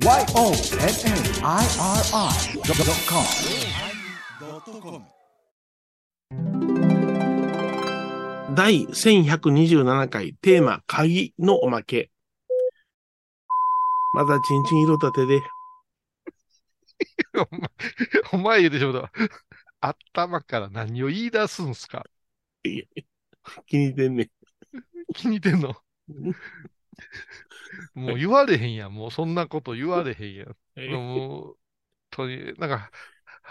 YONNIRI.com 第1127回テーマ、鍵のおまけ。まだちんちん色立てで。お前、お前言うでしょうだ。頭から何を言い出すんすかいや気に入ってんねん。気に入ってんの？もう言われへんやん。もうそんなこと言われへんやん。もう、とに、なんか、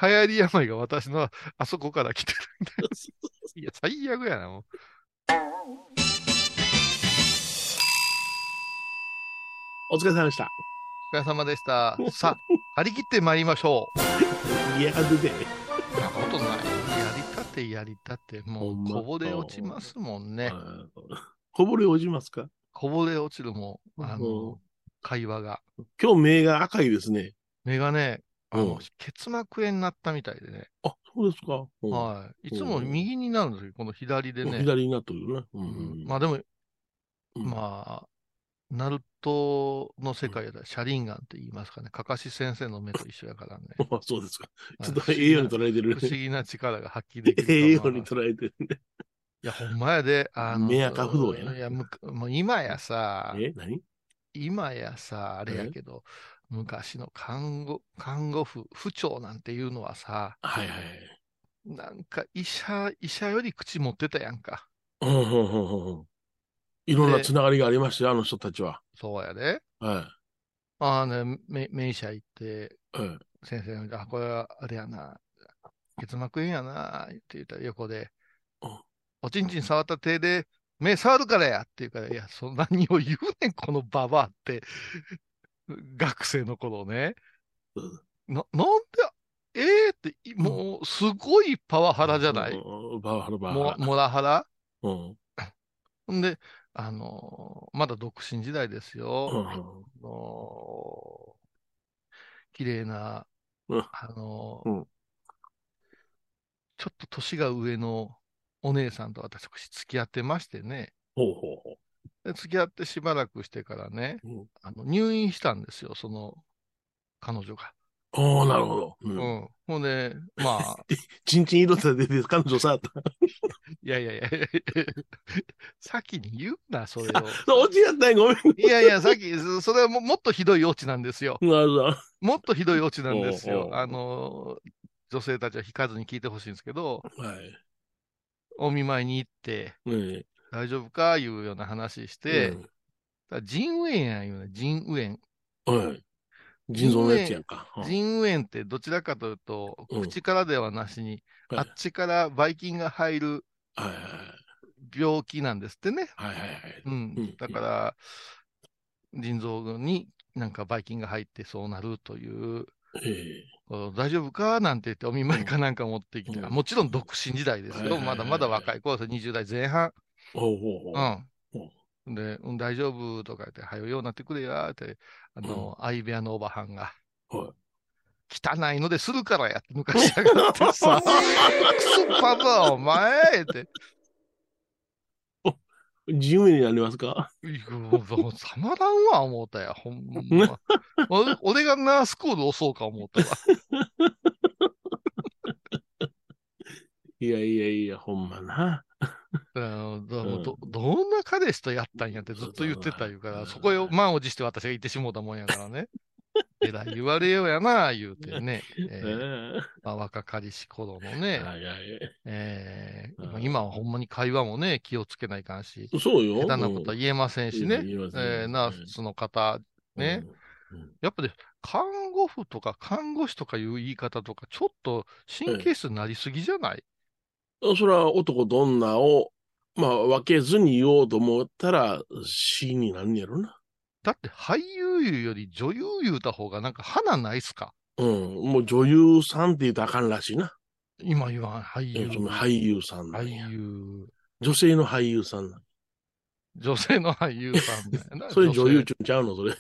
流行り病が私のあそこから来てるみたいな。いや、最悪やな、もう。お疲れ様でした。お疲れ様でした。さあ、張り切って参りましょう。いや、でで。なことない。やりたってやりたって、もうこぼれ落ちますもんね。こぼれ落ちますか？こぼれ落ちるもん、あうんの、会話が。今日目が赤いですね。目がね、あうんの、結膜炎になったみたいでね。あ、そうですか。うんはい。いつも右になるんですよ、この左でね。左になっとるよね。ううんんまあでも、うんまあ、ナルトの世界ではシャリンガンって言いますかね。かかし先生の目と一緒やからね。あそうですか。ちょっとはい栄養に取られてる不思議な力が発揮できる栄と養に取られてるね。いや、ほんまやで、あの、目赤不動やないや、もう今やさ、え何？今やさ、あれやけど、昔の看護、看護婦、婦長なんていうのはさ、はいはい。なんか医者、医者より口持ってたやんか。うんうんうんうんうん。いろんなつながりがありましたよ、あの人たちは。そうやで。はああね、め名医者行って、い。はい。先生が、あ、これはあれやな、結膜炎やな、って言ったら横でうん、おちんちん触った手で、目触るからやって言うから、いや、そん なにを言うねん、このババアって。学生の頃ね。うんな、なんで、ええって、いもう、すごいパワハラじゃない、うんバワハラバワもハラ。モラハラ？うん。で、あのーまだ独身時代ですよ。うんあのー綺麗な、うんあのうんちょっと年が上のお姉さんと私付き合ってましてね。ほうほうほで付き合ってしばらくしてからね、う。うんあの入院したんですよ、その彼女が。おー、なるほど。う。うんん。ほんで、まあ、ちんちん色立てて彼女さ、いやいやいや、先に言うな、それを。落ちやったんやごめん。いやいや、さっき、そそれはももっとひどいオチなんですよ。なるほど。もっとひどいオチなんですよ。おうおうあの、女性たちは引かずに聞いてほしいんですけど、はい。お見舞いに行って、ね大丈夫か？いうような話して、だから腎盂炎やん言うね、腎盂うんはい。腎臓のやつやんか。炎。腎盂炎ってどちらかというと、うん口からではなしに、はいあっちからばい菌が入る病気なんですってね。はい。はいはいうん。だから、腎臓になんかばい菌が入ってそうなるという、えこう大丈夫かなんて言ってお見舞いかなんか持ってきて、うんもちろん独身時代ですよ。はいはいはいまだまだ若い頃です20代前半。うん。で、うん、大丈夫とか言って、はよようなってくれやって、あの、相部屋のおばはんが、はい。汚いのでするからやって抜かしやがって さ、クソパパお前って、自由になりますか？たまらんわ思ったや、ほんま。俺俺がナースコール押そうか思ったわ。いやいやいや、ほんまな。うんどうんどどんな彼氏とやったんやってずっと言ってた言うから、うんそこへ満を持して私が言ってしもうたもんやからね。えらい言われようやな、言うてね。え えーまあ、若かりし頃のね、はいはい。え今はほんまに会話もね、気をつけないかんし、そうよ。下手なことは言えませんしね、言えませんえーナースの方、ね、うん。やっぱり看護婦とか看護師とかいう言い方とか、ちょっと神経質になりすぎじゃない、うん。それは男と女を、まあ、分けずに言おうと思ったら、死になんねやろな。だって俳優言うより女優言うた方がなんか花ないっすか？うん。もう女優さんって言うとあかんらしいな。今言わん、俳優。俳優さん俳や優。女性の俳優さん女性の俳優さん。それ女優性ちゅうんちゃうのそれ。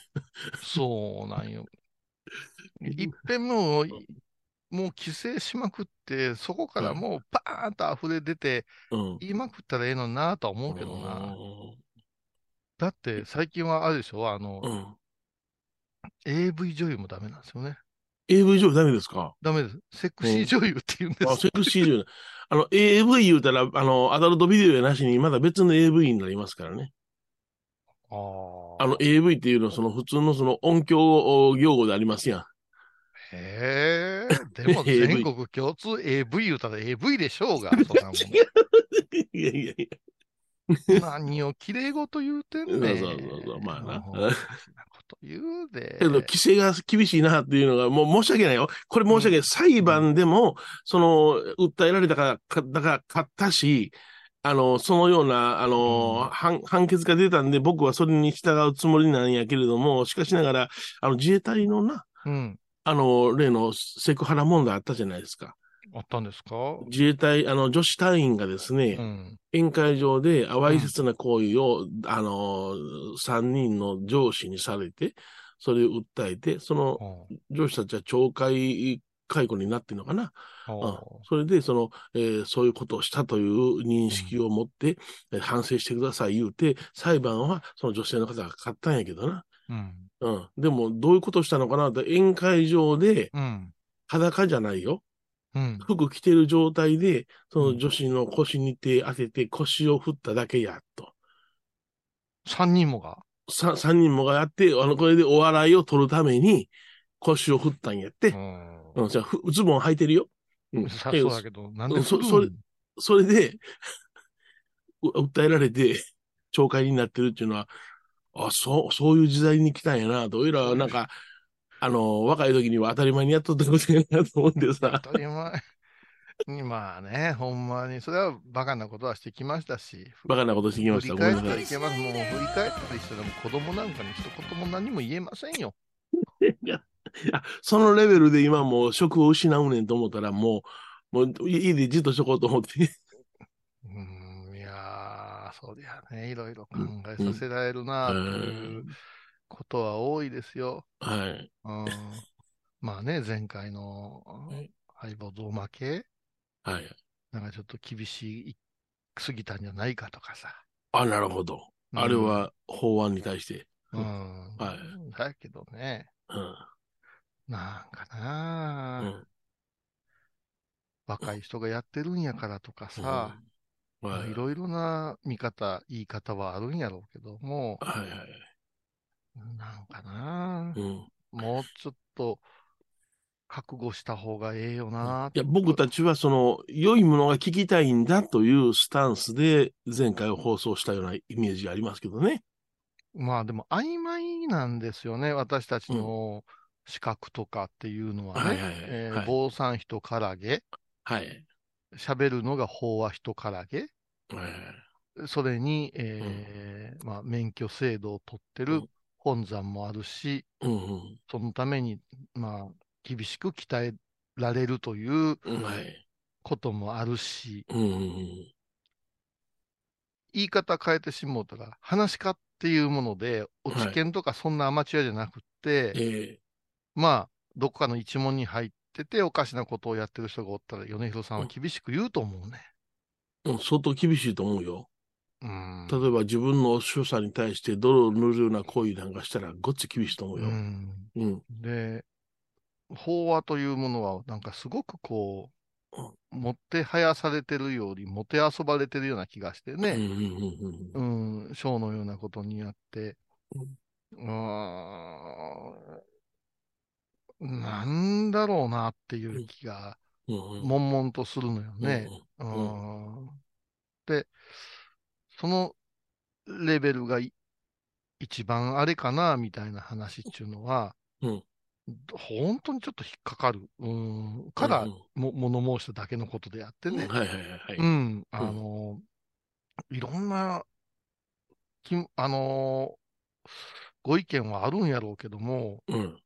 そうなんよ。いっぺんもう、もう規制しまくって、そこからもうパーンと溢れ出て、うん。言いまくったらええのになとは思うけどな。だって最近はあれでしょ？あの、うん。AV 女優もダメなんですよね。AV 上ダメですか？ダメです。セクシー女優って言うんです。あ、セクシー女優。あの、AV 言うたら、あの、アダルトビデオやなしに、まだ別の AV になりますからね。あーあの、AV っていうのは、その普通のその音響用語でありますやん。へえ、でも全国共通 AV 言うたら AV でしょうが、そんなもんいやいやいや。何を綺麗事言うてんねん。そうそうそうまあな言うで。け ど、規制が厳しいなっていうのが、もう申し訳ないよ。これ申し訳ない。裁判でも、その、訴えられたから、かだから勝ったし、あの、そのような、あの、うん判判決が出たんで、僕はそれに従うつもりなんやけれども、しかしながら、あの、自衛隊のな、うん。あの、例のセクハラ問題あったじゃないですか。あったんですか？自衛隊、あの、女子隊員がですね、うん。宴会場でわいせつな行為を、あの、三人の上司にされて、それを訴えて、そのほ上司たちは懲戒解雇になってるのかな？それで、その、えーそういうことをしたという認識を持って、えー反省してください言うて、裁判はその女性の方が勝ったんやけどな。ううん。うん。でも、どういうことをしたのかなって、宴会場でうん。裸じゃないよ。うん。服着てる状態で、その女子の腰に手当てて腰を振っただけや、と。三人もが？さ三人もがやって、あの、これでお笑いを取るために腰を振ったんやって。んうん、じゃあふズボン履いてるよ。うん。そうだけど、なんでそそれそれで、う訴えられて、懲戒になってるっていうのは、あ、そう、そういう時代に来たんやなと。おいらはなんか、あの、若い時には当たり前にやっとったことやなと思ってさ。当たり前。まあね、ほんまに、それはバカなことはしてきましたし、バカなことしてきました。振り返っごめんなさい。てはいけます。もう振り返ったりしたら、子供なんかに一言も何も言えませんよ。あそのレベルで今もう職を失うねんと思ったら、もう、もう家でじっとしとこうと思って。うーん、いやー、そうりゃね、いろいろ考えさせられるな、ということは多いですよ。はい。うん、まあね、前回のはい敗北増負け、はい。なんかちょっと厳しいすぎたんじゃないかとかさ。あ、なるほど。うんあれは法案に対して。うん。はいだけどね、うん。なんかな、うん若い人がやってるんやからとかさ、うんはいいろいろな見方、言い方はあるんやろうけども、はいはい。なんかな、うん。もうちょっと覚悟した方がええよな。いや、僕たちはその、良いものが聞きたいんだというスタンスで前回を放送したようなイメージがありますけどね。まあでも曖昧なんですよね、私たちの資格とかっていうのはね。坊さん人からげ、はい。喋るのが法話人からげ、はいそれに、えーまあ、免許制度を取ってるうん本山もあるし、うんうん。そのために、まあ、厳しく鍛えられるという。こともあるし、うんうんうん。言い方変えてしもうたら、話し家っていうもので、おはい知見とかそんなアマチュアじゃなくて、えまあ、どこかの一問に入ってて、おかしなことをやってる人がおったら、米広さんは厳しく言うと思うね。えうん相当厳しいと思うよ。うん。例えば自分の所作に対して泥を塗るような行為なんかしたらごっつ厳しいと思ううよ。ん。うん。で、法話というものは、なんかすごくこう、もってはやされてるより、もてあそばれてるような気がしてね。うんショーのようなことにやって、うんなんだろうなっていう気が、悶々とするのよね。ううんん。で、そのレベルがい一番あれかな、みたいな話っていうのは、うん本当にちょっと引っかかる。うん、からうんも、物申しただけのことであってね。うんはいはいはいはい。うん、あの、いろんな、きあの、ご意見はあるんやろうけども、うん。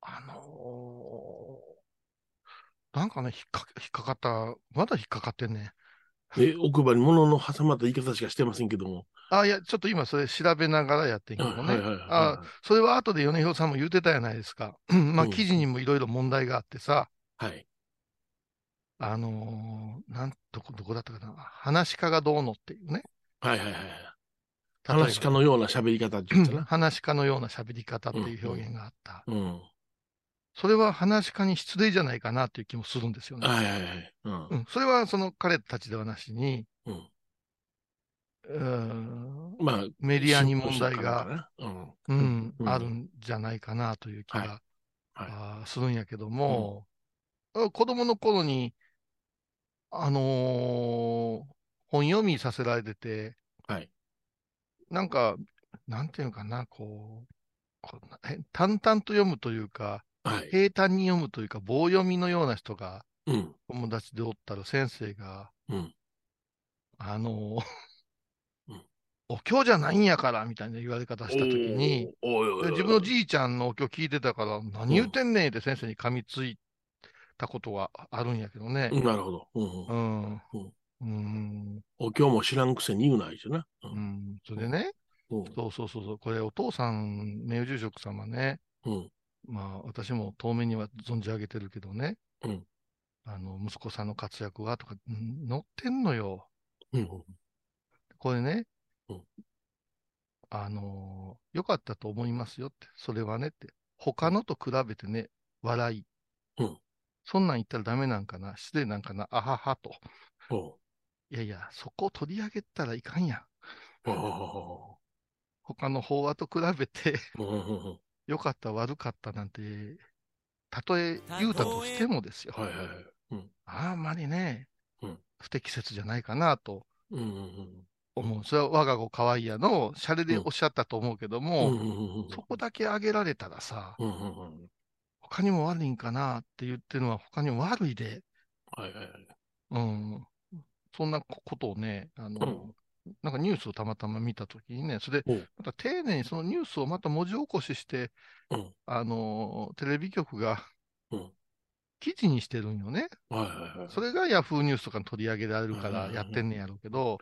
あのなんかね、引っか引っかかった、まだ引っかかってんね。え、奥歯に物の挟まった言い方しかしてませんけども。あ、いや、ちょっと今それ調べながらやってんけどね。はいはいはいあはそれは後で米広さんも言ってたやないですか。まあ、うん記事にもいろいろ問題があってさ、い。はい。あのーなん、どこ、どこだったかな。話し家がどうのっていうね。はいはいはい。話し家のような喋り方って言ったな。話し家のような喋り方っていう表現があった。うん。それは話し家に失礼じゃないかなっていう気もするんですよね。はいはいはい。うんう。ん、それはその彼たちではなしに、うんうーんまあ、メディアに問題が、が、うん。うんうんあるんじゃないかなという気が、はいはいあーするんやけども、子供の頃に、あのー本読みさせられてて、はい。なんか、なんていうのかな、こう、こうえ淡々と読むというか、はい。平坦に読むというか、棒読みのような人がうん。友達でおったら先生が、うん。あのーうんお経じゃないんやから、みたいな言われ方したときに、自分のじいちゃんのお経聞いてたから、何言ってんねんって先生に噛みついたことがあるんやけどね。うんなるほど。うんううん。お経も知らんくせに言うないじゃな。ううんん。それでね、うん。そうそうそうそう、これお父さん、名誉住職様ね、うん。まあ私も遠目には存じ上げてるけどね、うん。あの、息子さんの活躍はとか、うん載ってんのよ。うん。これね、うん。あのー良かったと思いますよって、それはねって、他のと比べてね、笑い。うん。そんなん言ったらダメなんかな、失礼なんかな、あははと。いやいや、そこを取り上げたらいかんやん。お他の法話と比べて、ううんうんうん良かった、悪かったなんて、たとえ言うたとしてもですよ。はいはいはい。うん。あんまりね、うん不適切じゃないかなとうんうん思う。それは我が子かわいいやの、シャレでおっしゃったと思うけどうん。も、うんうんうんうんそこだけ挙げられたらさ、うんうんうん。他にも悪いんかなって言ってるのは他にも悪いで、はいはいはい。うん。そんなことをね、あの、なんかニュースをたまたま見たときにね、それでうん、また丁寧にそのニュースをまた文字起こしして、うん。あの、テレビ局がうん。記事にしてるんよね。はいはいはい。それがヤフーニュースとかに取り上げられるからやってんねやろうけど、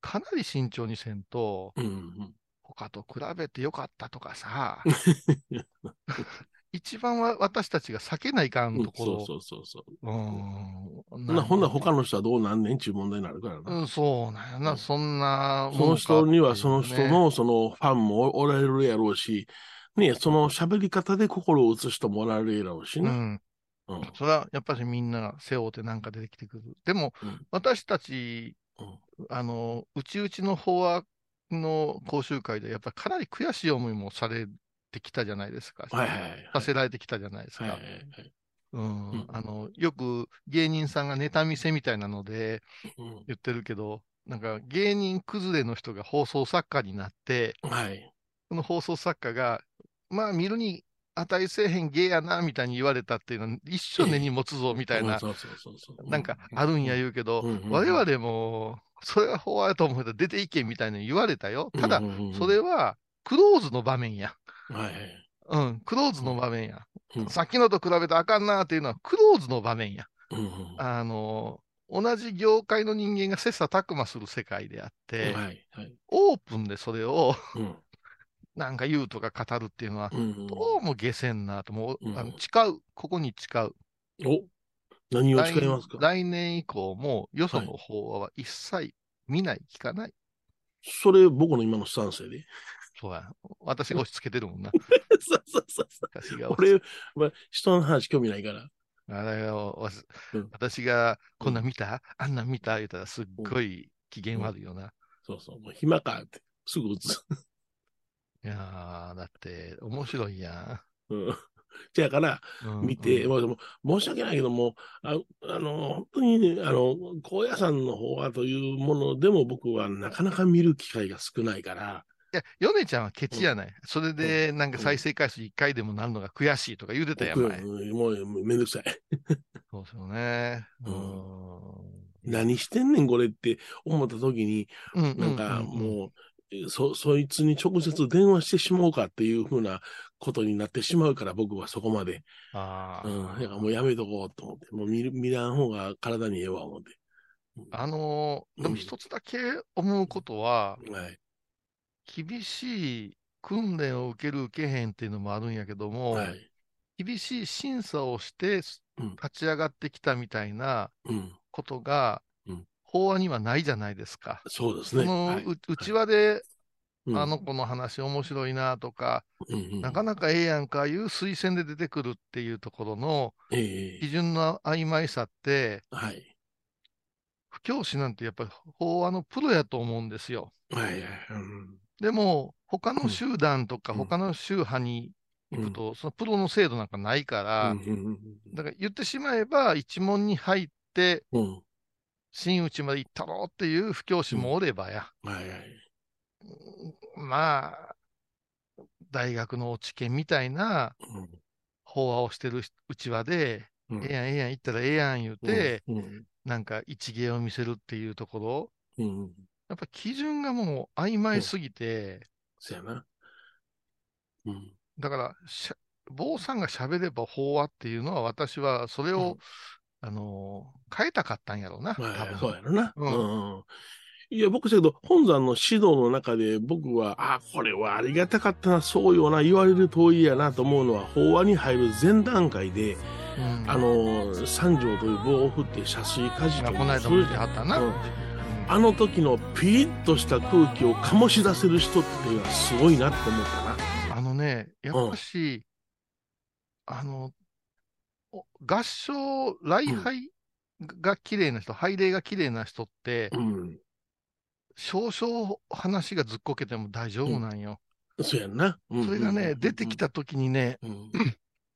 かなり慎重にせんと、うんうん。他と比べてよかったとかさ、一番は私たちが避けないかうんん。ところそうそうそうそう。うん。ほなほんなら他の人はどうなんねんちゅう問題になるからな。うん、そうなんやな、うんそんなその人にはその人、のそのファンもおられるやろうし、ね、その喋り方で心を打つ人もおられるやろうしな。うんうん。それはやっぱりみんな背負ってなんか出てきてくる。でも、うん私たち、うんあの、うちうちの法話の講習会で、やっぱりかなり悔しい思いもされてきたじゃないですか。はいはいはい。させられてきたじゃないですか。はいはいはい。うんうんあのよく芸人さんがネタ見せみたいなのでうん言ってるけど、なんか芸人崩れの人が放送作家になって、はい。その放送作家が、まあ見るに値せえへん芸やなみたいに言われたっていうのは、一生根に持つぞみたいな。なんかあるんや言うけど、うんうんうん我々も、それは法話やと思うと出ていけみたいなの言われたよ。ただうん、うんうんそれはクローズの場面や。はいはい。うん、クローズの場面や。うんさっきのと比べてあかんなっていうのはクローズの場面や。うんうんあの、同じ業界の人間が切磋琢磨する世界であって、はいはい。オープンでそれをうんなんか言うとか語るっていうのは、うんうんどうも下せんなと、もう、うんあの誓う、ここに誓う。お何を誓いますか？来来年以降も、よその法話は一切見ない、聞かない。それ僕の今のスタンスやで。そうや。私が押し付けてるもんな。そうそうそうそう。私が俺、まあ、人の話興味ないから。あれをわすうん私がこんなん見た、あんなん見た？言うたらすっごい機嫌悪いよな。そうそう。もう暇かって。すぐ打つ。いやー、だって面白いやうん。じゃあから、ん。うん見て、うんまあでも申し訳ないけども、ああの、本当にね、あの、高野山の方はというものでも僕はなかなか見る機会が少ないから、いや、ヨネちゃんはケチやない。それで、なんか再生回数1回でもなるのが悔しいとか言うてたやん。もうめんどくさい。そうですよね。ううんん。何してんねんこれって思った時に、うんうんなんかうんもう、そ、そいつに直接電話してしまおうかっていうふうなことになってしまうから僕はそこまで。あうん。だからーもうやめとこうと思って、もう見る、見らん方が体にええわ思って。あのーでもうん一つだけ思うことは、はい。厳しい訓練を受ける受けへんっていうのもあるんやけども、はい。厳しい審査をしてうん立ち上がってきたみたいなうん。ことがうん、法案にはないじゃないですか。そうですね。そのはいう内輪でうんあの子の話面白いなとか、うんうんなかなかええやんかいう推薦で出てくるっていうところのええ基準の曖昧さって、はい。不教師なんてやっぱり法話のプロやと思うんですよ。はいはい。うんでも、他の集団とかうん。他の宗派に行くと、そのプロの制度なんかないから、うん。うんだから言ってしまえば、一門に入って、うん。うん真打ちまで行ったろうっていう不教師もおればや、はいはい。まあ、大学の落ち研みたいな法話をしてるうちわで、うん。ええやん、ええやん、行ったらええやん言うて、うん。なんか一芸を見せるっていうところ、うん。やっぱ基準がもう曖昧すぎて、そやな。うん。だからしゃ、坊さんが喋れば法話っていうのは、私はそれを、うんあのー変えたかったんやろうな、多はい分そうやろな。ううんん。いや、僕だけど、本山の指導の中で僕は、あ、これはありがたかったな、そうよな、言われる通りやなと思うのは、法話に入る前段階で、うんあの、三条という棒を振って遮水火事とまあこの間も言ってはったな。うんうんあの時のピリッとした空気を醸し出せる人っていうのはすごいなって思ったな。あのね、やっぱし、あの、お合唱、礼拝が綺麗な人、拝礼が綺麗な人って、うん。少々話がずっこけても大丈夫なんよ。そうやんな。うんそれがね、出てき。た時にね、うん。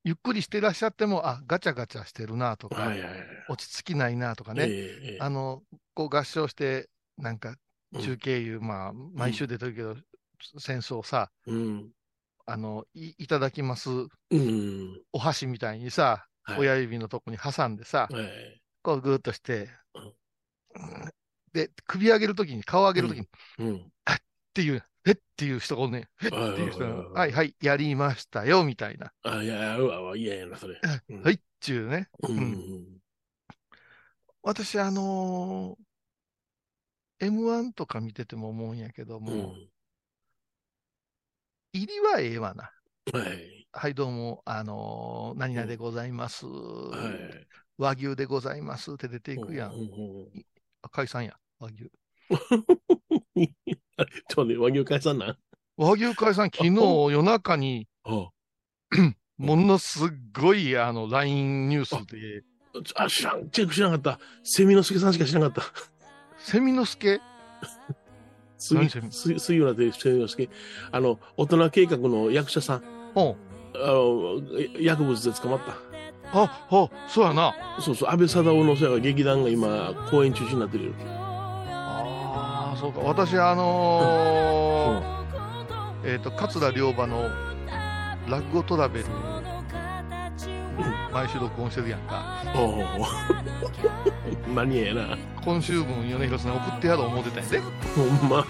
ゆっくりしてらっしゃっても、あ、ガチャガチャしてるなとか、はいはいはい。落ち着きないなとかね、ええあの、こう合唱して、なんかうん中継いう、まあ、毎週出てるけど、戦争さ、うん。あのい、いただきますうん。お箸みたいにさ、はい親指のとこに挟んでさ、はい。こうぐーっとしてうん、うんで、首上げるときに、顔上げるときに、っうん。ていう、えっていう人がね、えっていう人が、はいはいやりましたよ、みたいな。あ、いや、うわ、嫌やな、それ。うんはい、っちゅうね。うん。ううんん。私、あのー M1 とか見てても思うんやけども、うん。入りはええわな。はい。はい、どうも、あのー何々でございます、はい。和牛でございますって出ていくやん。ううあ解散や、和牛。うんあれちょっとね、和牛解散なん？和牛解散、昨日夜中に、あ ものすっごい、あの、LINE ニュースで、あ、知らん、チェックしなかった。セミの助さんしか知らなかった。セミの助杉何セミ杉杉浦というセミの助。あの、大人計画の役者さん。うん。あの、え薬物で捕まった。あ、あ、そうやな。そうそう、安倍貞夫のせいが劇団が今、公演中止になってるよ。ああ、そうか。私、あのーえっ、と、桂良馬の落語トラベル、毎週録音してるやんか。おお。マニアやな。今週分、米広さんに送ってやろう思ってたんやで。うん。ほんま。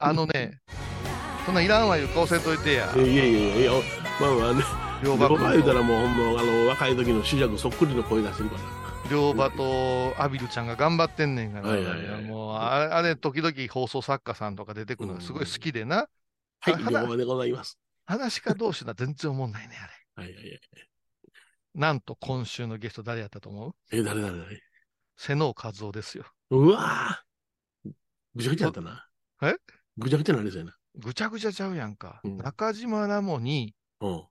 あのね、そんないらんわいう顔せんといてや。いやいやいやまあまあね。良馬僕が言うたらもう、ほんま、あの、若い時の主役そっくりの声出してるから。良馬とアビルちゃんが頑張ってんねんから、はいはいはいもう、ああれ、時々放送作家さんとか出てくるのがすごい好きでな。はい、あ両馬でございます。話し家同士な全然思んないね、あれ。はいはいはい。なんと今週のゲスト誰やったと思う？え、誰誰誰？瀬能和夫ですよ。うわぁ。ぐちゃぐちゃやったな。え？ぐちゃぐちゃなりそうやな。ぐちゃぐちゃちゃうやんか。うん中島ラモにうん。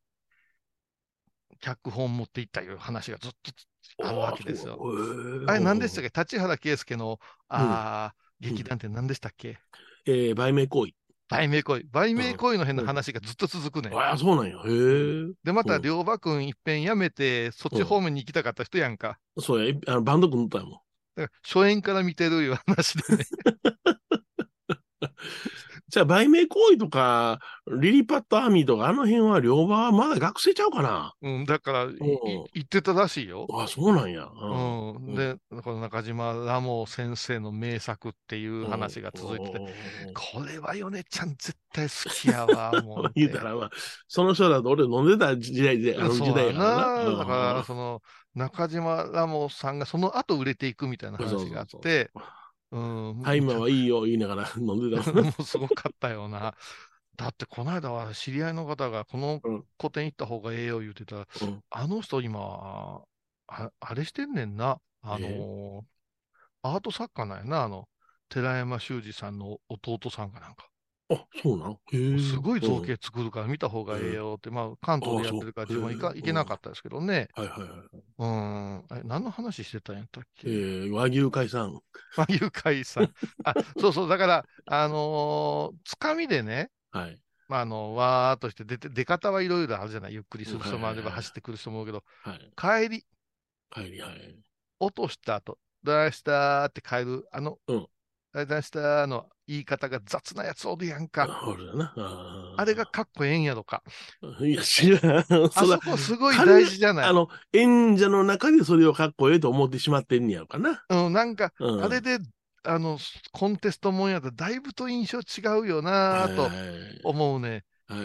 脚本持っていったいう話がずっとあるわけですよ。よあれ何でしたっけ？け立原圭介の、あー劇団って何でしたっけ？えー、売名行為。売名行為。売名行為の辺の話がずっと続くねん。ああ、そうなんや。へえ。で、また、うん両馬くんいっぺんやめて、そっち方面に行きたかった人やんか。そうや、あのバンド組んだやもん。だから、初演から見てるいう話でね。じゃあ、売名行為とか、リリパットアーミーとか、あの辺は、両場はまだ学生ちゃうかな？うん、だから、言ってたらしいよ。ああ、そうなんや。うん。で、この中島ラモ先生の名作っていう話が続いてて、て。これはヨネちゃん絶対好きやわ、もう言うたら、まあ、その人だと俺飲んでた時代で、あの時代やからそうやな。だから、その、中島ラモさんがその後売れていくみたいな話があって、うん。タイマーはいいよ、言いながら 飲んでた もうすごかったよな。だって、この間は知り合いの方が、このうん個展行った方がええよ言ってたら、うんあの人今、ああれしてんねんな。あのーアート作家なんやな、あの、寺山修司さんの弟さんかなんか。あ、そうなん？すごい造形作るから見た方がええよって、まあ、関東でやってるから自分はいか行けなかったですけどね。はいはいはい。うん。え、何の話してたんやったっえけー、和牛海産。和牛海産。あ、そうそう、だから、あのーつかみでね、はい。まあ、あの、わーっとして出て、出方はいろいろあるじゃない？ゆっくりする人もあれば、走ってくる人もいるけど、はい。帰り、帰り、はい。落とした後、どうしたーって帰る、あの、うんどうしたーの言い方が雑なやつおるやんか。あれがかっこええんやろか。いや、知らん。あそこすごい大事じゃない。あの、演者の中でそれをかっこええと思ってしまってんねやろかな。うん、なんか、うん、あれで、あの、コンテストもんやったらだいぶと印象違うよなーとはい思うね。はい。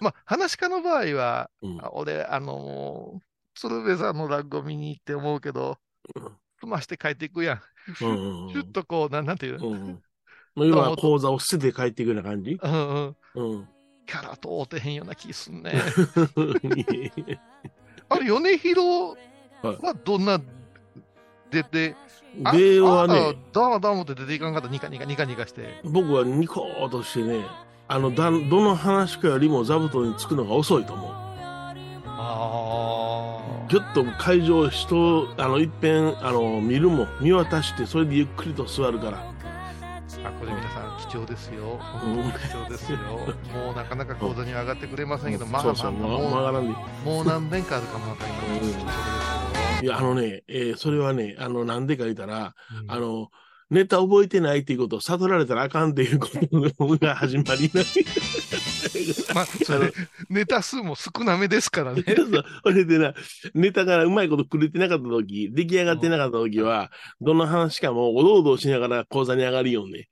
まあ、話し家の場合は、うんあ俺、あのー鶴瓶さんの落語見に行って思うけどうん、済まして帰っていくやん。うんうんっとこう、なんなんていう、うんうん。まあ要は講座を捨てて帰っていくような感じ？うんうん、うん。キャラと合うてへんような気すんね。あれ、米広はどんな出て、はあなたね、どうもどうもって出ていかんかったニカニカニカニカして。僕はニコーとしてね、あの、だんどの話かよりも座布団につくのが遅いと思う。あぎゅっと会場人、あの、いっぺん、あの、見るもん、見渡して、それでゆっくりと座るから。あ。これ皆さん貴重ですよ。貴重ですよ。もうなかなか講座に上がってくれませんけど、まあまあ、まあもう何遍かあるかもわかりません。うん貴重ですよいや、あのね、えーそれはね、あの、なんでか言ったら、うんあの、ネタ覚えてないっていうことを悟られたらあかんっていうことが始まりな。まあ、それで、ネタ数も少なめですからね。それでな、ネタがうまいことくれてなかったとき、出来上がってなかったときは、どの話かもおどおどしながら講座に上がるよね。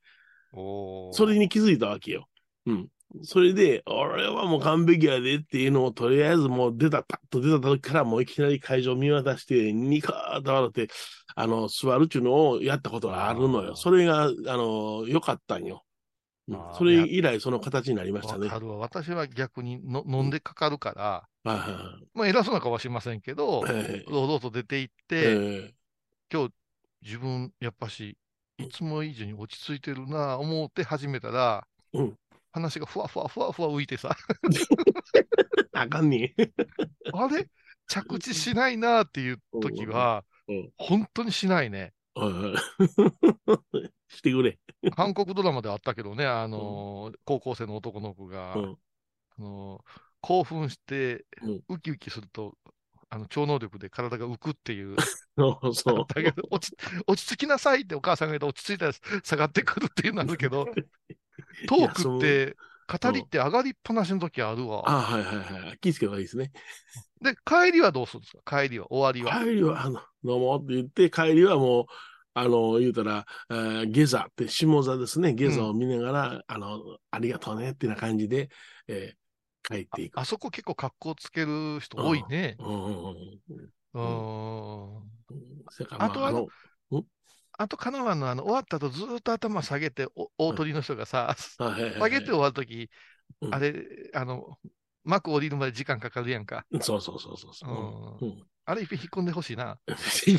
それに気づいたわけよ。うん。それで、俺はもう完璧やでっていうのをとりあえずもう出た、パッと出た時からもういきなり会場見渡して、ニカーッと笑って、あの、座るっていうのをやったことがあるのよ。それが、あの、良かったんよ。それ以来その形になりましたね。私は逆にの飲んでかかるから、はいはまあ偉そうな顔はしませんけど、堂々と出て行っえて、え。今日自分やっぱし、いつも以上に落ち着いてるなぁ思って始めたら、うん話がふわふわふわふわ浮いてさ、え あかんねえ。あれ？着地しないなぁっていう時は本当にしないね。してくれ。韓国ドラマであったけどね、あのー高校生の男の子が、うん。あのー興奮してうん、ウキウキすると、あの超能力で体が浮くっていう、そう。そう。だけど落ち落ち着きなさいってお母さんが言うと落ち着いたら下がってくるっていうのあるけど、トークって、語りって上がりっぱなしの時あるわ。あはいはいはい。気ぃつけた方がいいですね。で、帰りはどうするんですか？帰りは、終わりは？帰りは、あの、どうもって言って、帰りはもう、あの、言うたら、えー下座って、下座ですね。下座を見ながら、あの、ありがとうねってな感じで、えー帰っていく。あそこ結構格好つける人多いね。うんうんうんうーん。うんあとあののあと、カナワンのあの終わった後ずーっと頭下げて、お大鳥の人がさ、下げて終わるとき、うんあれ、あの、幕降りるまで時間かかるやんか。そうそうそうそうそう。うんあれ、いっぺん引っ込んでほしいな。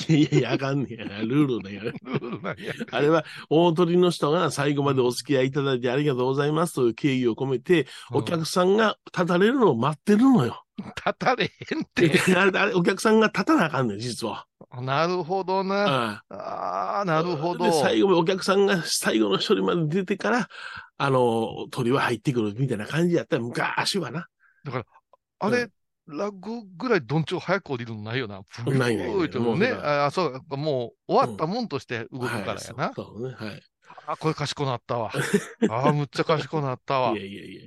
いやいやあかんねや。ルールだよ。ルールなんや。あれは、大鳥の人が最後までお付き合いいただいてありがとうございますという敬意を込めて、お客さんが立たれるのを待ってるのよ。立たれへんっでて。あれ、あれお客さんが立たなあかんねん、実は。なるほどな。あああ、なるほど。で、最後、お客さんが最後の一人まで出てから、あの、鳥は入ってくるみたいな感じやったら、昔はな。あれ、うラグぐらいどんちょう早く降りるのないよな。ないね、もうだかあそう、もう終わったもんとして動くからやな。はいそうね、はい。あ、これ賢なったわ。あ、むっちゃ賢なったわ。いやいやいや。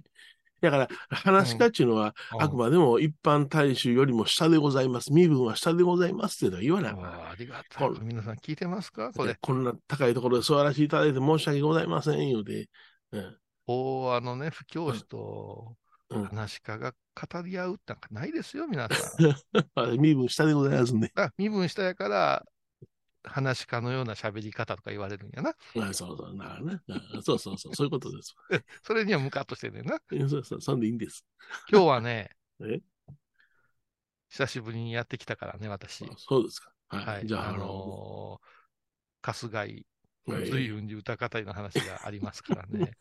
だから、話し家っていうのは、うんあくまでも一般大衆よりも下でございます。身分は下でございますっていうのは言わなあかんあありがたい。皆さん聞いてますか？これ。こんな高いところで座らせていただいて申し訳ございませんよで。うん法あのね、不教師とうん話し家が語り合うってなんかないですよ、皆さん。あ身分下でございますね。あ身分下やから、話し家のような喋り方とか言われるんやな。あそうそう、なるね。うんそうそうそう、そういうことです。それにはムカッとしてんねんな。うんそうそう、そんでいいんです。今日はね え、久しぶりにやってきたからね、私。そうですか。はい。はい。じゃあ、ああの、のー、春日井はい随分に歌語りの話がありますからね。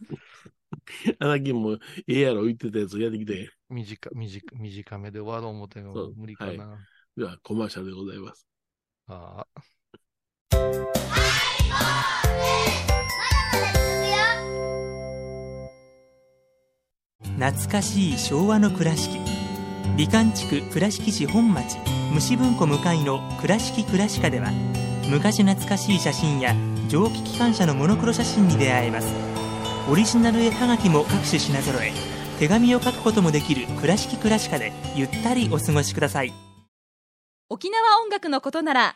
あなきもええやろ言ってたやつやってきて。短短短めで終わろう思っても無理かな。では、コマーシャルでございます。ああ懐かしい昭和の倉敷美観地区倉敷市本町虫文庫向かいの「倉敷倉歯科」では昔懐かしい写真や蒸気機関車のモノクロ写真に出会えます。オリジナル絵はがきも各種品揃え手紙を書くこともできる「倉敷倉歯科」でゆったりお過ごしください。沖縄音楽のことなら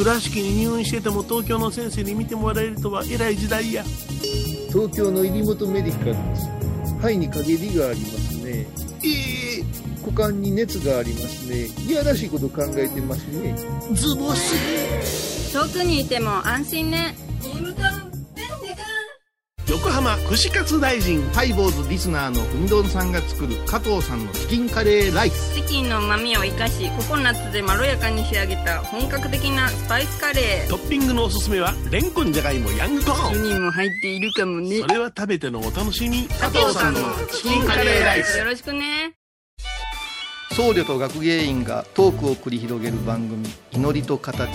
倉敷に入院してても東京の先生に見てもらえるとは偉い時代や。東京の入本メディカルです。肺に陰りがありますね。ええ股間に熱がありますね。いやらしいこと考えてますね。ズボス。遠くにいても安心ね。横浜串カツ大臣。ハイボーズリスナーのうみどんさんが作る加藤さんのチキンカレーライスチキンの旨味を生かしココナッツでまろやかに仕上げた本格的なスパイスカレートッピングのおすすめは、レンコンじゃがいもヤングコーン。1人も入っているかもねそれは食べてのお楽しみ。加藤さんのチキンカレーライスよろしくね僧侶と学芸員がトークを繰り広げる番組「祈りと形」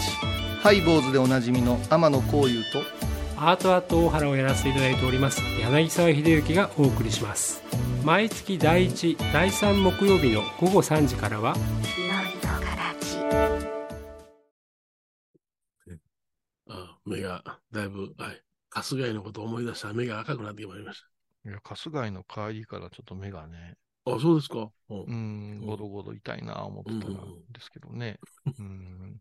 ハイボーズでおなじみの天野幸雄とアートアート大原をやらせていただいております柳沢秀幸がお送りします毎月第1第3木曜日の午後3時からはあ目が、だいぶ、はい。春日井のことを思い出したら目が赤くなってきまいりましいや、春日井の帰りからちょっと目がね、た。あ、そうですか。うんう。ん、ゴロゴロ痛いな思ってたんですけどね。うん。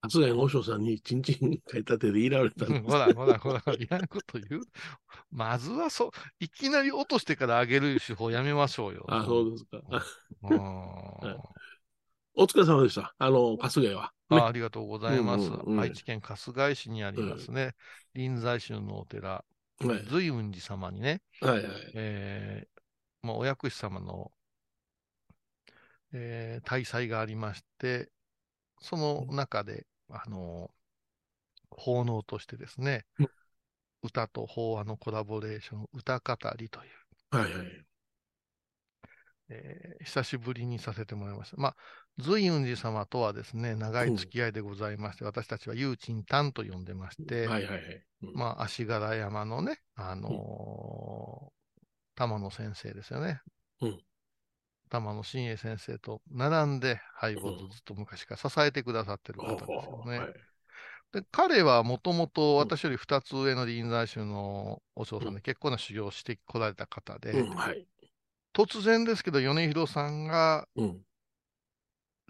春日井の和尚さんにチンチン書いた手でいられたんです。ほら、ほら、ほら、嫌なこと言う。まずはそう、いきなり落としてから上げる手法やめましょうよ。あ、そうですか。うん。お疲れ様でした。あの、春日井は。ねあありがとうございます。うんうんうん愛知県春日井市にありますね、臨済宗のお寺、はい随雲寺様にね、はいはい。えーまあ、お薬師様の、えー大祭がありまして、その中で、あの奉納としてですね、うん歌と法話のコラボレーション、歌語りという、はいはい。えー久しぶりにさせてもらいました。まあ、随雲寺様とはですね、長い付き合いでございまして、私たちは有珍丹と呼んでまして、はいはいはい。うんまあ、足柄山のね、あのー玉野先生ですよね。うん玉野真栄先生と並んで、ハイボーズずっと昔から支えてくださってる方ですよね。はいで彼はもともと私より2つ上の臨済宗のお嬢さんで結構な修行をしてこられた方で、うん、はい。突然ですけど、米広さんがうん。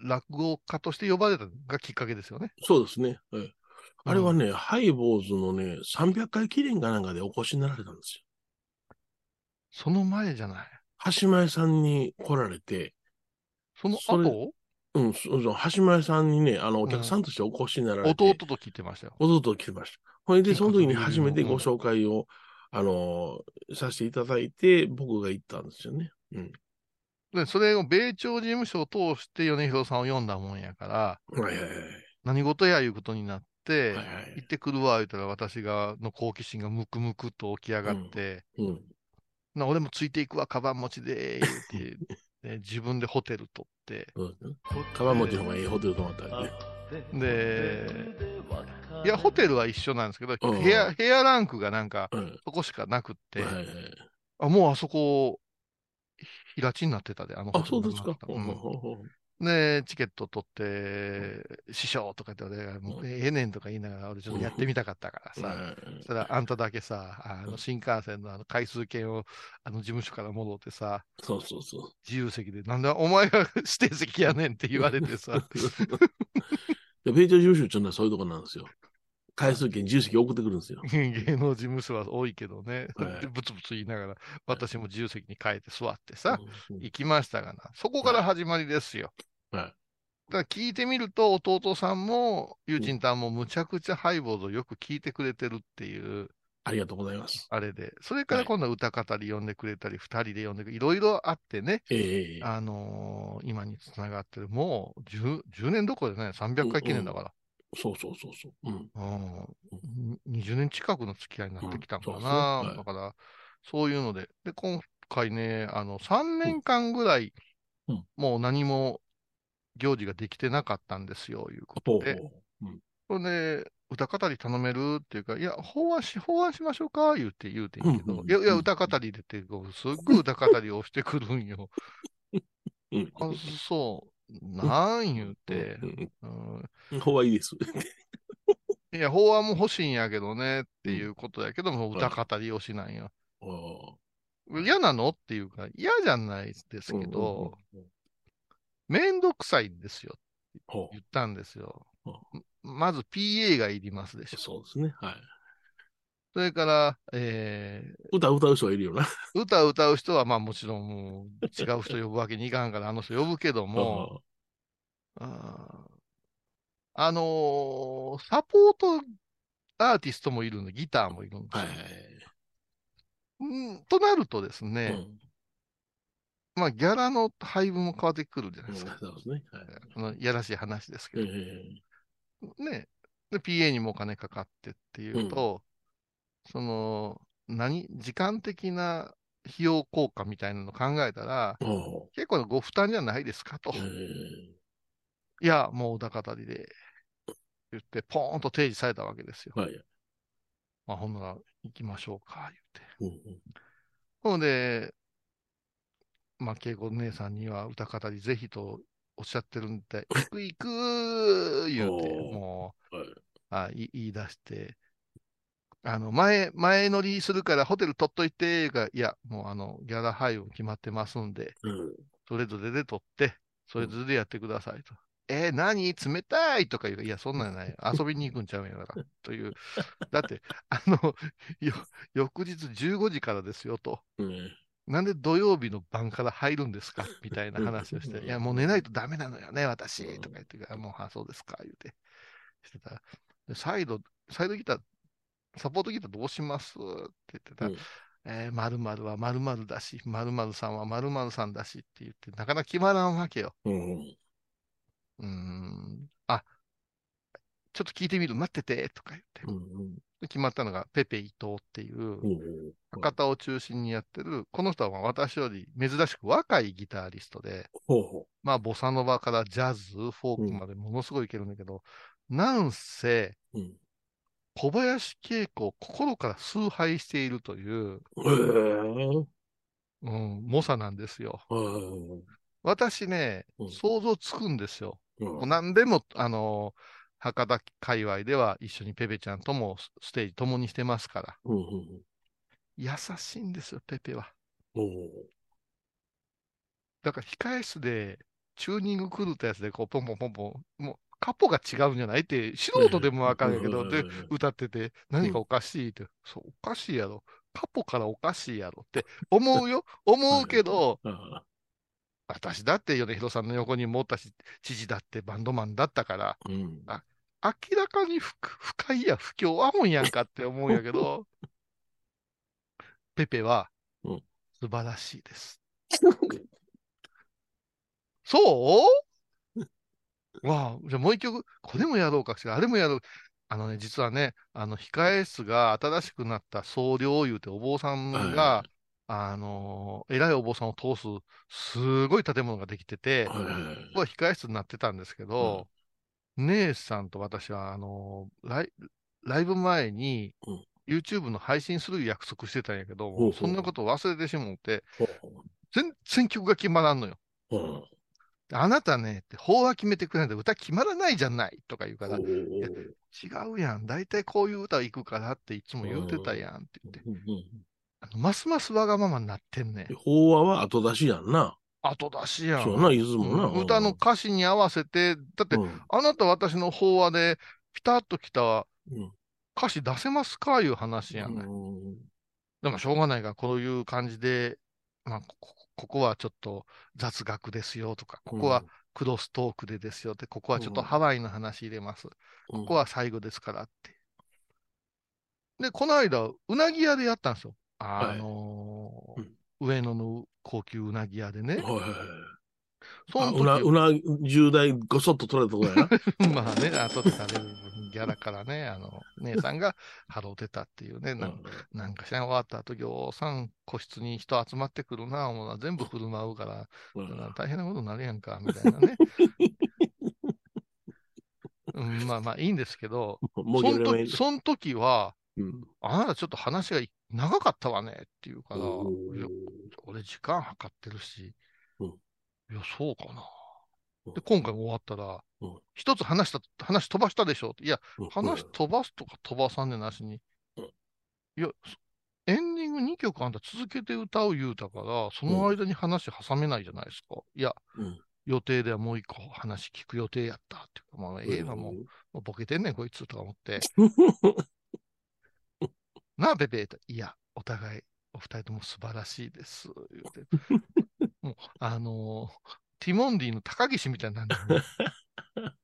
落語家として呼ばれたのがきっかけですよね。そうですね。はいあれはね、ハイボーズのね、300回記念かなんかでお越しになられたんですその前じゃない。よ。橋前さんに来られて、その後？うん、そうそう、橋前さんにね、あの、お客さんとしてお越しになられて、弟と聞いてましたよ。弟来てました。ほいで、その時にうん初めてご紹介を、あのーさせていただいて、僕が行ったんですよね。うん。で、それを米朝事務所を通して米広さんを読んだもんやから、はいはいはい。何事やいうことになって、はいはい行ってくるわ、言ったら私が、の好奇心がムクムクと起き上がって、うん。な俺もついていくわ、カバン持ちで、言って、で 自分でホテル取って、そうですね。カバン持ちの方がいいホテル泊まったりね。で、いや、ホテルは一緒なんですけど、うん部屋、部屋ランクがなんか、うん。そこしかなくって、はいはい。あ、もうあそこ、平地になってたで、あのホあ、テルそうですか。うんで、チケット取って、師匠とか言って、もうええねんとか言いながら、俺ちょっとやってみたかったからさ、はいそしたらあんただけさ、あの新幹線のあの回数券をあの事務所から戻ってさ、そうそうそう。自由席で、なんだお前が 指定席やねんって言われてさ、米朝事務所っていうのはそういうとこなんですよ。回数券、重責送ってくるんですよ。芸能事務所は多いけどね、はい。でブツブツ言いながら、私も自由席に変えて座ってさ、うん。行きましたがな、そこから始まりですよ。はいだから聞いてみると、弟さんも、ゆうちんたんもむちゃくちゃハイボーズをよく聞いてくれてるっていう、ありがとうございます。あれで、それからはい。今度は歌語り呼んでくれたり、二人で呼んでくれいろいろあってね、ええあのー今につながってる、もう 10, 10年どころでね、300回記念だから、そうそうそうそう。うん。うん、20年近くの付き合いになってきたんかうん。な、そうですねはい。だから、そういうので、で、今回ね、あの、3年間ぐらい、うん。もう何も行事ができてなかったんですよ、いうことで。ほうん。それで、歌語り頼めるっていうか、いや、法案し、法案しましょうか、言うて言うてんけど、いや、いや、うん歌語りでって、すっごい歌語りをしてくるんよ。うん。あ、そう、なん言うて、うんうんほうはいいです。いや、法案も欲しいんやけどねっていうことやけども、ん歌語りをしないよ。あ嫌なのっていうか、嫌じゃないですけど、めんどくさいんですよ。言ったんですよほ。まず PA がいりますでしょ。そうですね。はい。それから、え歌歌う人がいるよな。ー、歌を歌う人はまあもちろんもう違う人呼ぶわけにいかんから、あの人呼ぶけども、あーあのーサポートアーティストもいるんで、ギターもいるんですよ。はいはい。うんとなるとですうね、んまあギャラの配分も変わってくるじゃなうんいですか。そうですね。はい。やらしい話ですけえど。えね。で、PA にもお金かかってっていうと、その、何時間的な費用効果みたいなの考えたら、ほ結構なご負担じゃないですかと。いや、もう歌語りで、言って、ポーンと提示されたわけですよ。えはい。まあ、ほんなら、行きましょうか、言って。うんうんほんで、まあ、恵子姉さんには歌語りぜひとおっしゃってるんで、行く行く言うて、もう、はいあい言い出して、あの、前、前乗りするからホテル取っといて、言うから、いや、もうあの、ギャラ配分決まってますんで、うんそれぞれで取って、それぞれでやってくださいと。えー、何？冷たいとか言うからいや、そんなんない。遊びに行くんちゃうんやから。という。だって、あの、よ、翌日15時からですよと。うんなんで土曜日の晩から入るんですか？みたいな話をして、うんいや、もう寝ないとダメなのよね、私。とか言ってもう、あ、そうですか、言うて。してたら、でサイド、サイドギター、サポートギターどうします？って言ってたら、うんえー、〇〇は〇〇だし、〇〇さんは〇〇さんだしって言って、なかなか決まらんわけよ。うんうーん。あ、ちょっと聞いてみる、待ってて、とか言って。うんで決まったのが、ペペ伊藤っていう、うん博多を中心にやってる、この人はまあ私より珍しく若いギタリストで、まあ、ボサノバからジャズ、フォークまでものすごいいけるんだけど、なんせ、小林恵子を心から崇拝しているという、ええ。うん、猛者なんですよ。うん私ね、うん。想像つくんですよ。何でも、あの博多界隈では一緒にペペちゃんともスステージ共にしてますから。うんうん優しいんですよ、ペペは。うんだから控え室でチューニング狂ったやつでこうポンポンポンポン、もうカポが違うんじゃないって素人でもわかるけど、でうんうんうんうん、歌ってて何かおかしいって、そう、おかしいやろ。カポからおかしいやろって思うよ。思うけど、あ私だって米広さんの横にもおったし、知事だってバンドマンだったから、うんあ明らかに不不快や不協和音やんかって思うんやけど、ペペはうん素晴らしいです。そう？わあ、じゃあもう一曲、これもやろうかしら、あれもやろう。あのね、実はね、あの、控え室が新しくなった総領いうてお坊さんはが、あのー偉いお坊さんを通す、すごい建物ができてて、ここは控え室になってたんですけど、姉さんと私は、あのーライ、ライブ前にうん。YouTube の配信する約束してたんやけど、ほうほう。そんなこと忘れてしもって、ほうほ全然曲が決まらんのよ。ううん。あなたね、って法は決めてくれないと歌決まらないじゃないとか言うから、お違うやん、大体こういう歌行くからっていつも言うてたやんって言って、ますますわがままになってんねん。法話は後出しやんな。後出しやん。そうやな、いつもな。うん歌の歌詞に合わせて、だって、うんあなた私の法話でピタッときたうん歌詞出せますかいう話やね。うんでもしょうがないから、こういう感じで、まあ、ここここはちょっと雑学ですよとか、ここはクロストークでですよって、ここはちょっとハワイの話入れます。ここは最後ですからって。で、この間、うなぎ屋でやったんですよ。あのー上野の高級うなぎ屋でね。はいはいはいそのうな、うな、10代ごそっと取れたとこやな。まあね、後で食べるギャラからね、あの、姉さんが払うてたっていうね、なんなんかしらん終わった後、ぎょうさん個室に人集まってくるな、思う全部振る舞うから、大変なことになるやんか、みたいなね。うん、まあまあいいんですけど、もうその時その時は、うんあなたちょっと話が長かったわねっていうから、俺時間計ってるし、いや、そうかな。で、今回終わったら、一つ話した、話飛ばしたでしょって。いや、話飛ばすとか飛ばさんでなしに、いや、そエンディング2曲あんた続けて歌う言うたから、その間に話挟めないじゃないですか。いや、予定ではもう一個話聞く予定やったっていうか、まあ、ええな、もう、もうボケてんねん、こいつとか思って。なあ、ペペいや、お互い、お二人とも素晴らしいです。言うて。もう、あのーティモンディの高岸みたいになんだよね。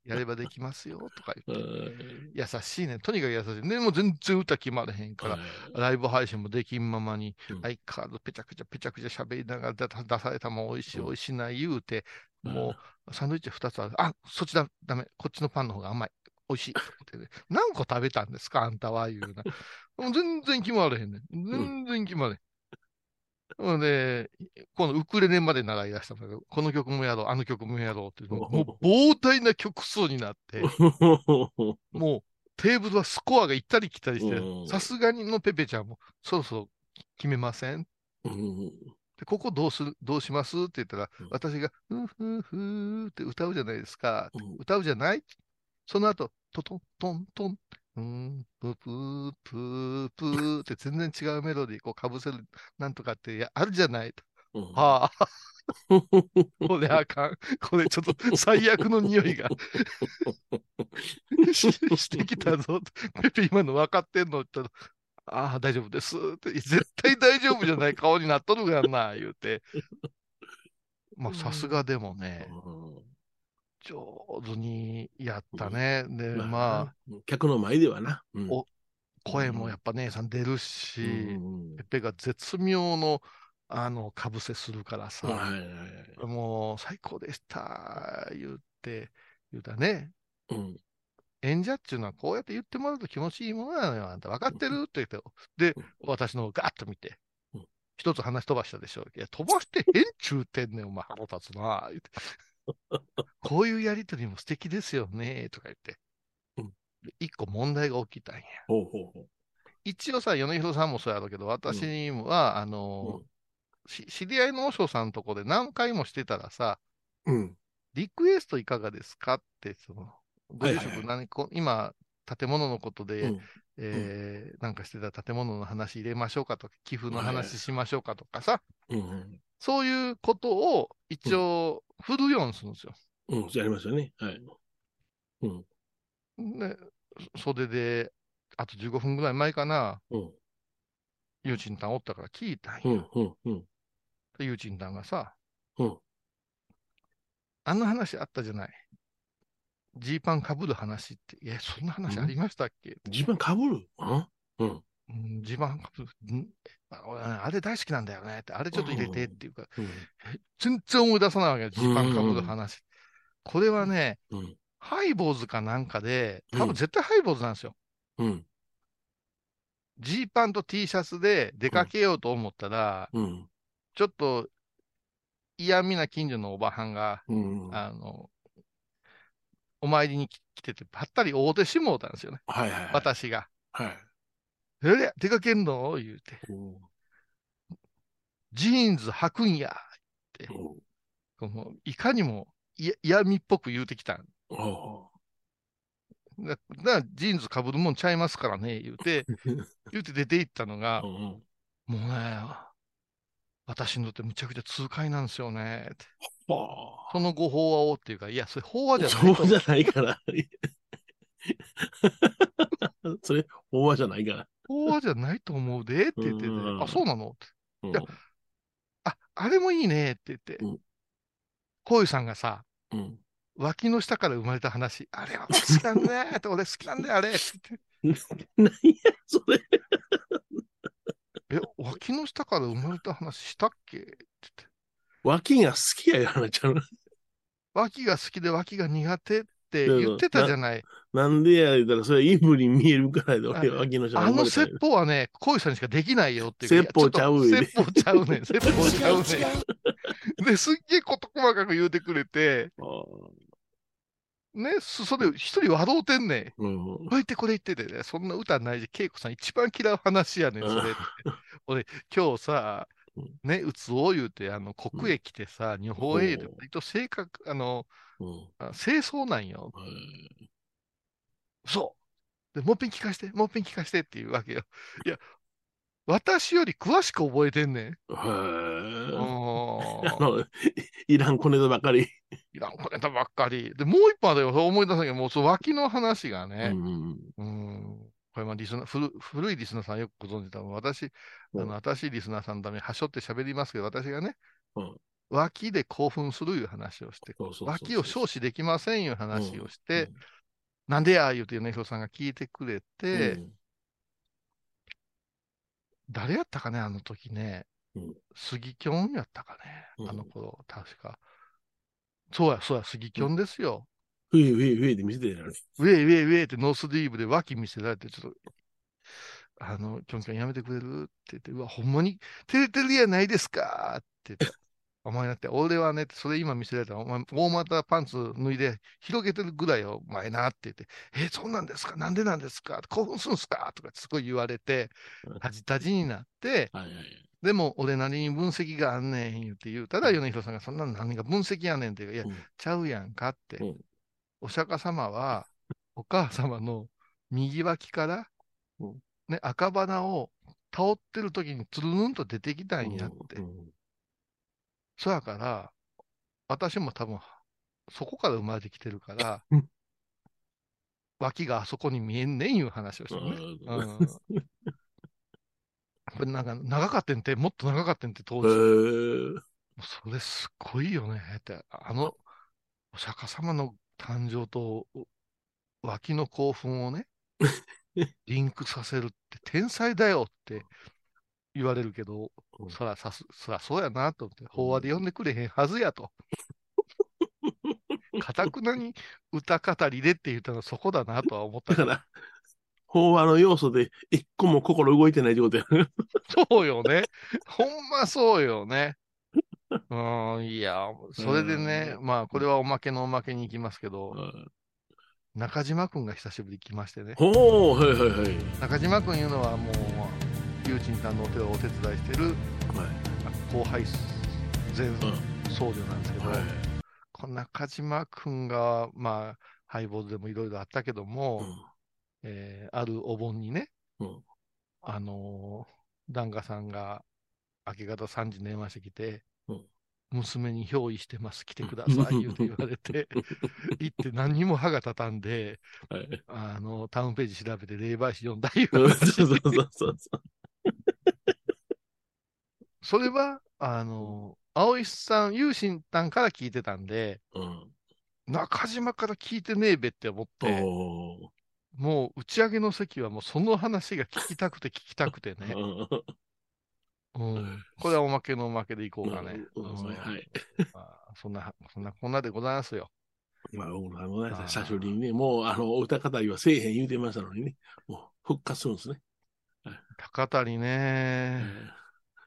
やればできますよ、とか言って。優しいね。とにかく優しい。でも全然歌決まれへんから、ライブ配信もできんままに、相変わらずぺちゃくちゃぺちゃくちゃ喋りながら出出されたもん美味しい美味しいな言うて、もうサンドイッチ2つある。あ、そっちだ、ダメ。こっちのパンの方が甘い。美味しい。と思ってね何個食べたんですか？あんたは言うな。もう全然決まれへんねん。全然決まれへん。ほんで、このウクレレまで習い出したんだけど、この曲もやろう、あの曲もやろうっていうもう膨大な曲数になって、もうテーブルはスコアが行ったり来たりして、さすがにのペペちゃんも、そろそろ決めません？で、ここどうする、どうします？って言ったら、私が、ふーふーふーって歌うじゃないですか。歌うじゃない？その後、トトントントン、うーん、プープープープーって全然違うメロディー、こうかぶせる、なんとかってやあるじゃないと。はあ。これあかん。これちょっと最悪の匂いがししてきたぞ。ペペ今の分かってんのって言ったら、ああ、大丈夫ですって。絶対大丈夫じゃない顔になっとるがな、言うて。まあ、さすがでもね、上手にやったね。で、まあ、客の前ではな。うんお声もやっぱ姉さん出るし、ペペが絶妙の、あの、かぶせするからさ、はいはいはいもう最高でした、言って、言うたね。うん演者っていうのはこうやって言ってもらうと気持ちいいものなのよ。あんた分かってる？って言って、で、私のをガッと見て、一つ話飛ばしたでしょ。いや、飛ばしてへんちゅうてんねん、お前腹立つな、言って。こういうやりとりも素敵ですよね、とか言って。で一個問題が起きたんや。ほうほうほ一応さ、米広さんもそうやろうけど、私には、あのし知り合いの和尚さんのとこで何回もしてたらさ、うん。リクエストいかがですかって、その、ご住職何こ、今、建物のことで、うん。えーなんかしてた建物の話入れましょうかとか、寄付の話しましょうかとかさ、そういうことを一応振るようにするんですよ。うん、やりましたね。はい。うん。で、袖で、あと15分ぐらい前かな、うん。ゆうちんたんおったから聞いたんや。うん、うん、うん。でゆうちんたんがさ、うん。あの話あったじゃない。ジーパンかぶる話って、いや、そんな話ありましたっけ？ジーパンかぶる？うん。うん。うん、ジーパンかぶる。んあれ大好きなんだよねって、あれちょっと入れてっていうか、え全然思い出さないわけよ、ジーパンかぶる話。これはね、うん。ハイボーズかなんかで、多分絶対ハイボーズなんですよ。うん。ジーパンと T シャツで出かけようと思ったら、うん。ちょっと嫌味な近所のおばはんが、うん。あの、お参りに来来てて、ぱったり会うてしもうたんですよね。はいはいはい。私が。はい。え？れ出かけんの？言うて。ジーンズ履くんやって。このいかにも嫌味っぽく言うてきたん。だジーンズかぶるもんちゃいますからね、言うて、言うて出て行ったのが、もうね、私にとってむちゃくちゃ痛快なんですよね、って。そのご法話をっていうか、いや、それ法話じゃないとそうじゃないから。それ、法話じゃないから。法話じゃないと思うでって言ってて、うんあ、そうなの？って。うんいやあ、あれもいいねって言ってうん、こういうさんがさ、うん。脇の下から生まれた話、あれは好きなんだねって、俺好きなんだよ、あれって言って。何や、それ。え、脇の下から生まれた話したっけ？って言って。脇が好きやよ、話ちゃう。脇が好きで脇が苦手って言ってたじゃない。なんでや、言ったら、それは陰部に見えるからで、俺の下あの説法はね、こういうさんにしかできないよっていう。説法ちゃうよいやちょっと説法ちゃうねん。説法ちゃうねん。で、すっげえこと細かく言うてくれて、ね、そそれ一人笑うてんねん。うん。これ言ってこれ言っててね、そんな歌ないし、恵子さん一番嫌う話やねん、それって。俺、今日さ、ね、うつを言うて、あの、国へ来てさ、日本へで、割と性格、あの、うん。あ清掃なんよ。そう。で、もっぺん聞かして、もっぺん聞かしてっていうわけよ。いや、私より詳しく覚えてんねん。へえ。うん あの、いらん小ネタばっかり。いらんこネタばっかり。で、もう一本あるよ。思い出したけど、もうその脇の話がね。うん。これまあリスナー古、古いリスナーさんよくご存知だもん。私、あの、新しいリスナーさんのためにはしょって喋りますけど、私がね、うん脇で興奮するいう話をして、脇を少子できませんいう話をして、なんでや言うて米広さんが聞いてくれて、うん。誰やったかね、あの時ね。うん。杉きょんやったかね、うん。あの頃、確か。そうや、そうや、杉きょんですよ。ふえふえふえって見せてるやろ。ウェイウェイウェイってノースリーブで脇見せられて、ちょっと、あの、キョンキョンやめてくれる？って言って、うわ、ほんまに照れてるやないですか？って言って、お前だって、俺はねって、それ今見せられたら、お前、大股パンツ脱いで広げてるぐらいよ、お前なって言って、え、そうなんですか？なんでなんですか？興奮するんすか？とかすごい言われて、タジタジになって、はいはい。でも、俺なりに分析があんねん言って言うたら、米広さんがそんなの何が分析やねんって言う。いや、うんちゃうやんかって。うん。お釈迦様は、お母様の右脇から、うん。ね、赤鼻を倒ってる時につるぬんと出てきたんやって。うんそやから、私も多分、そこから生まれてきてるからうん、脇があそこに見えんねんいう話をしてね。うんうんこれなんか長かったんて、もっと長かったんて当へ時。え。それすっごいよねって、あの、お釈迦様の誕生とお脇の興奮をね、リンクさせるって天才だよって言われるけど、うんそらさす、そらそうやなと思って、法話で呼んでくれへんはずやと。かたくなに歌語りでって言ったのはそこだなとは思った。だから、法話の要素で一個も心動いてないってことやね。そうよね。ほんまそうよね。うん、いや、それでね、まあ、これはおまけのおまけに行きますけど、中島くんが久しぶりに来ましてね。ほう、はいはいはい。中島くんいうのはもう、ゆうちんさんのお手をお手伝いしてる後輩前僧侶なんですけど、はい。この中島くんが、まあ、ハイボールでもいろいろあったけども、えーあるお盆にね、うん。あのー、檀家さんが明け方3時に電話してきて、うん。娘に憑依してます、来てください、言うて言われて、行って何にも歯が立たんで、はい。あの、タウンページ調べて霊媒師読んだいううん。話そうそうそうそうそ それは、あの、青石さん、有心さんから聞いてたんで、う。うん。中島から聞いてねえべって思って、おもう打ち上げの席はもうその話が聞きたくて聞きたくてね。ーうん。これはおまけのおまけでいこうかね。そんな、そんなこんなでございますよ。まあ、僕あのねあー、久しぶりにね、もう、あの、歌語りはせえへん言うてましたのにね、もう復活するんですね。高谷ね。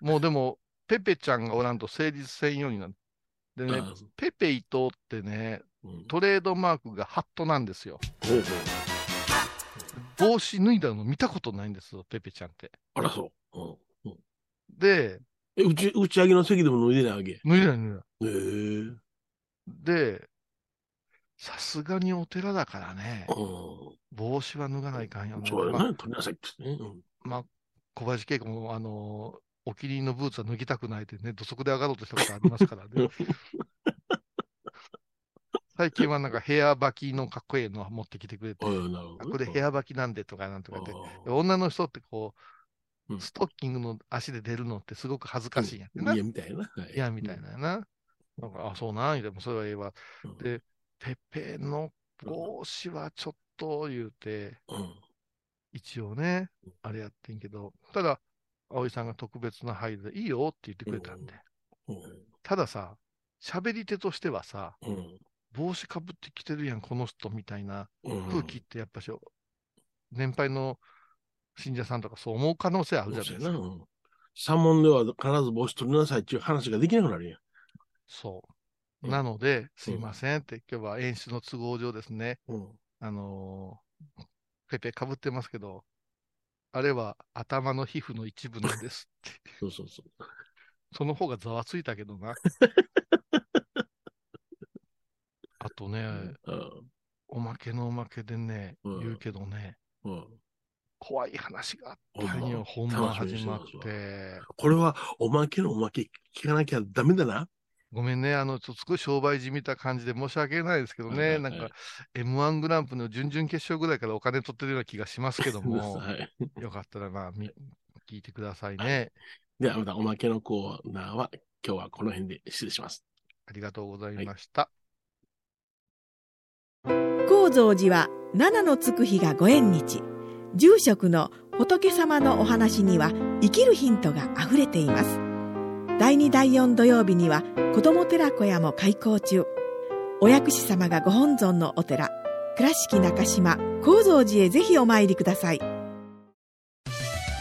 もうでも、ペペちゃんがおらんと成立せんようになる。でねあ、ペペ伊藤ってね、うんトレードマークがハットなんですよ。ほうほう。帽子脱いだの見たことないんですよ、ペペちゃんって。あら、そう。うんで、え、打ち、打ち上げの席でも脱いでないわけ？へ脱いだ脱いだ。え。で、さすがにお寺だからね、う帽子は脱がないかんよん。ね。まあそうやな、取りなさいってね。うんまあ、小林恵子も、あのーお気に入りのブーツは脱ぎたくないってね、土足で上がろうとしたことありますからね。最近はなんか部屋履きのかっこいいの持ってきてくれて、これ部屋履きなんでとかなんとかって、女の人ってこう、うんストッキングの足で出るのってすごく恥ずかしいんやってな。いや、みたいな。はいみたいなやな。なんか、あ、そうなんでもそれはええわ。で、てっぺいの帽子はちょっと言うて、うん。一応ね、あれやってんけど、ただ、葵さんが特別な配慮でいいよって言ってくれたんで。たださ、喋り手としてはさ、うん。帽子かぶってきてるやん、この人みたいなうん空気ってやっぱし、年配の信者さんとかそう思う可能性あるじゃないですか。うん三問では必ず帽子取りなさいっていう話ができなくなるやん。そう。なので、すいませんって、今日は演出の都合上ですね、うん。あのーペペかぶってますけど、あれは頭の皮膚の一部なんですって。そうそうそう。その方がざわついたけどな。あとね、おまけのおまけでね、言うけどね、怖い話があったんよ、本番始まって。これはおまけのおまけ聞かなきゃダメだな。ごめんね、あの、ちょっとすごい商売じみた感じで申し訳ないですけどね、なんか、M1 グランプリの準々決勝ぐらいからお金取ってるような気がしますけども、はい。よかったら、まあ、み聞いてくださいね。ではまたおまけのコーナーは今日はこの辺で失礼します。ありがとうございました。高蔵寺は七のつく日がご縁日。住職の仏様のお話には生きるヒントがあふれています第2第4土曜日には子ども寺小屋も開校中。お薬師様がご本尊のお寺倉敷中島・高蔵寺へぜひお参りください。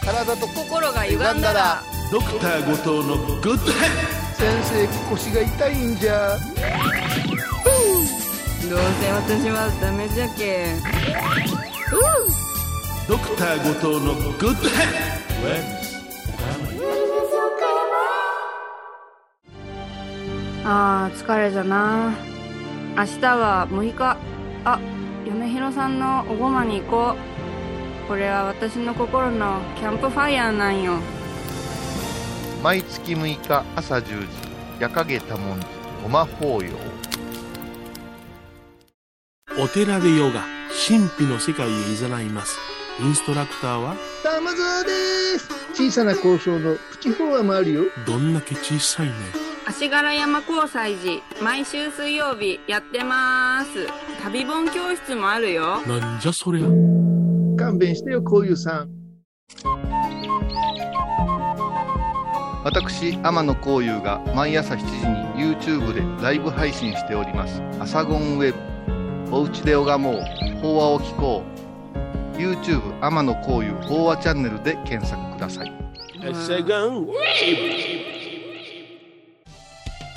体と心が歪んだらドクター後藤のグッドヘッ先生腰が痛いんじゃ。どうせ私はダメじゃけドクター後藤のグッドヘあー疲れじゃな。明日は6日。あ嫁ひろさんのおごまに行こう。これは私の心のキャンプファイヤーなんよ。毎月6日朝10時、夜影多文字、ごま法要。お寺でヨガ、神秘の世界へ誘います。インストラクターは？玉沢です。小さな交渉のプチフォアもあるよ。どんだけ小さいね。足柄山交際時毎週水曜日やってます。旅本教室もあるよ。なんじゃそりゃ。勘弁してよこういうさん。私天野幸雄が毎朝7時に YouTube でライブ配信しております「アサゴンウェブ」「おうちで拝もう。法話を聞こう」YouTube 天野幸雄法話チャンネルで検索ください。セガン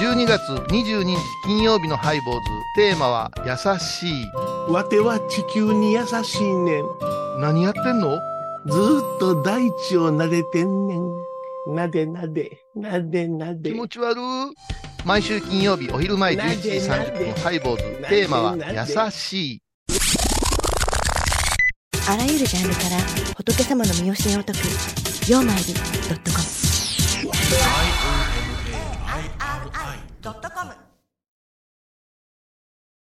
12月22日金曜日のハイボーズ。テーマは「優しい。わては地球に優しいねん。」何やってんの？ずーっと大地を撫でてんねん。なでなで、なでなで。気持ち悪い。毎週金曜日お昼前11時30分ハイボーズ。テーマは「優しい」あらゆるジャンルから仏様の身教えを解く「曜マイルドットコム」ドットコム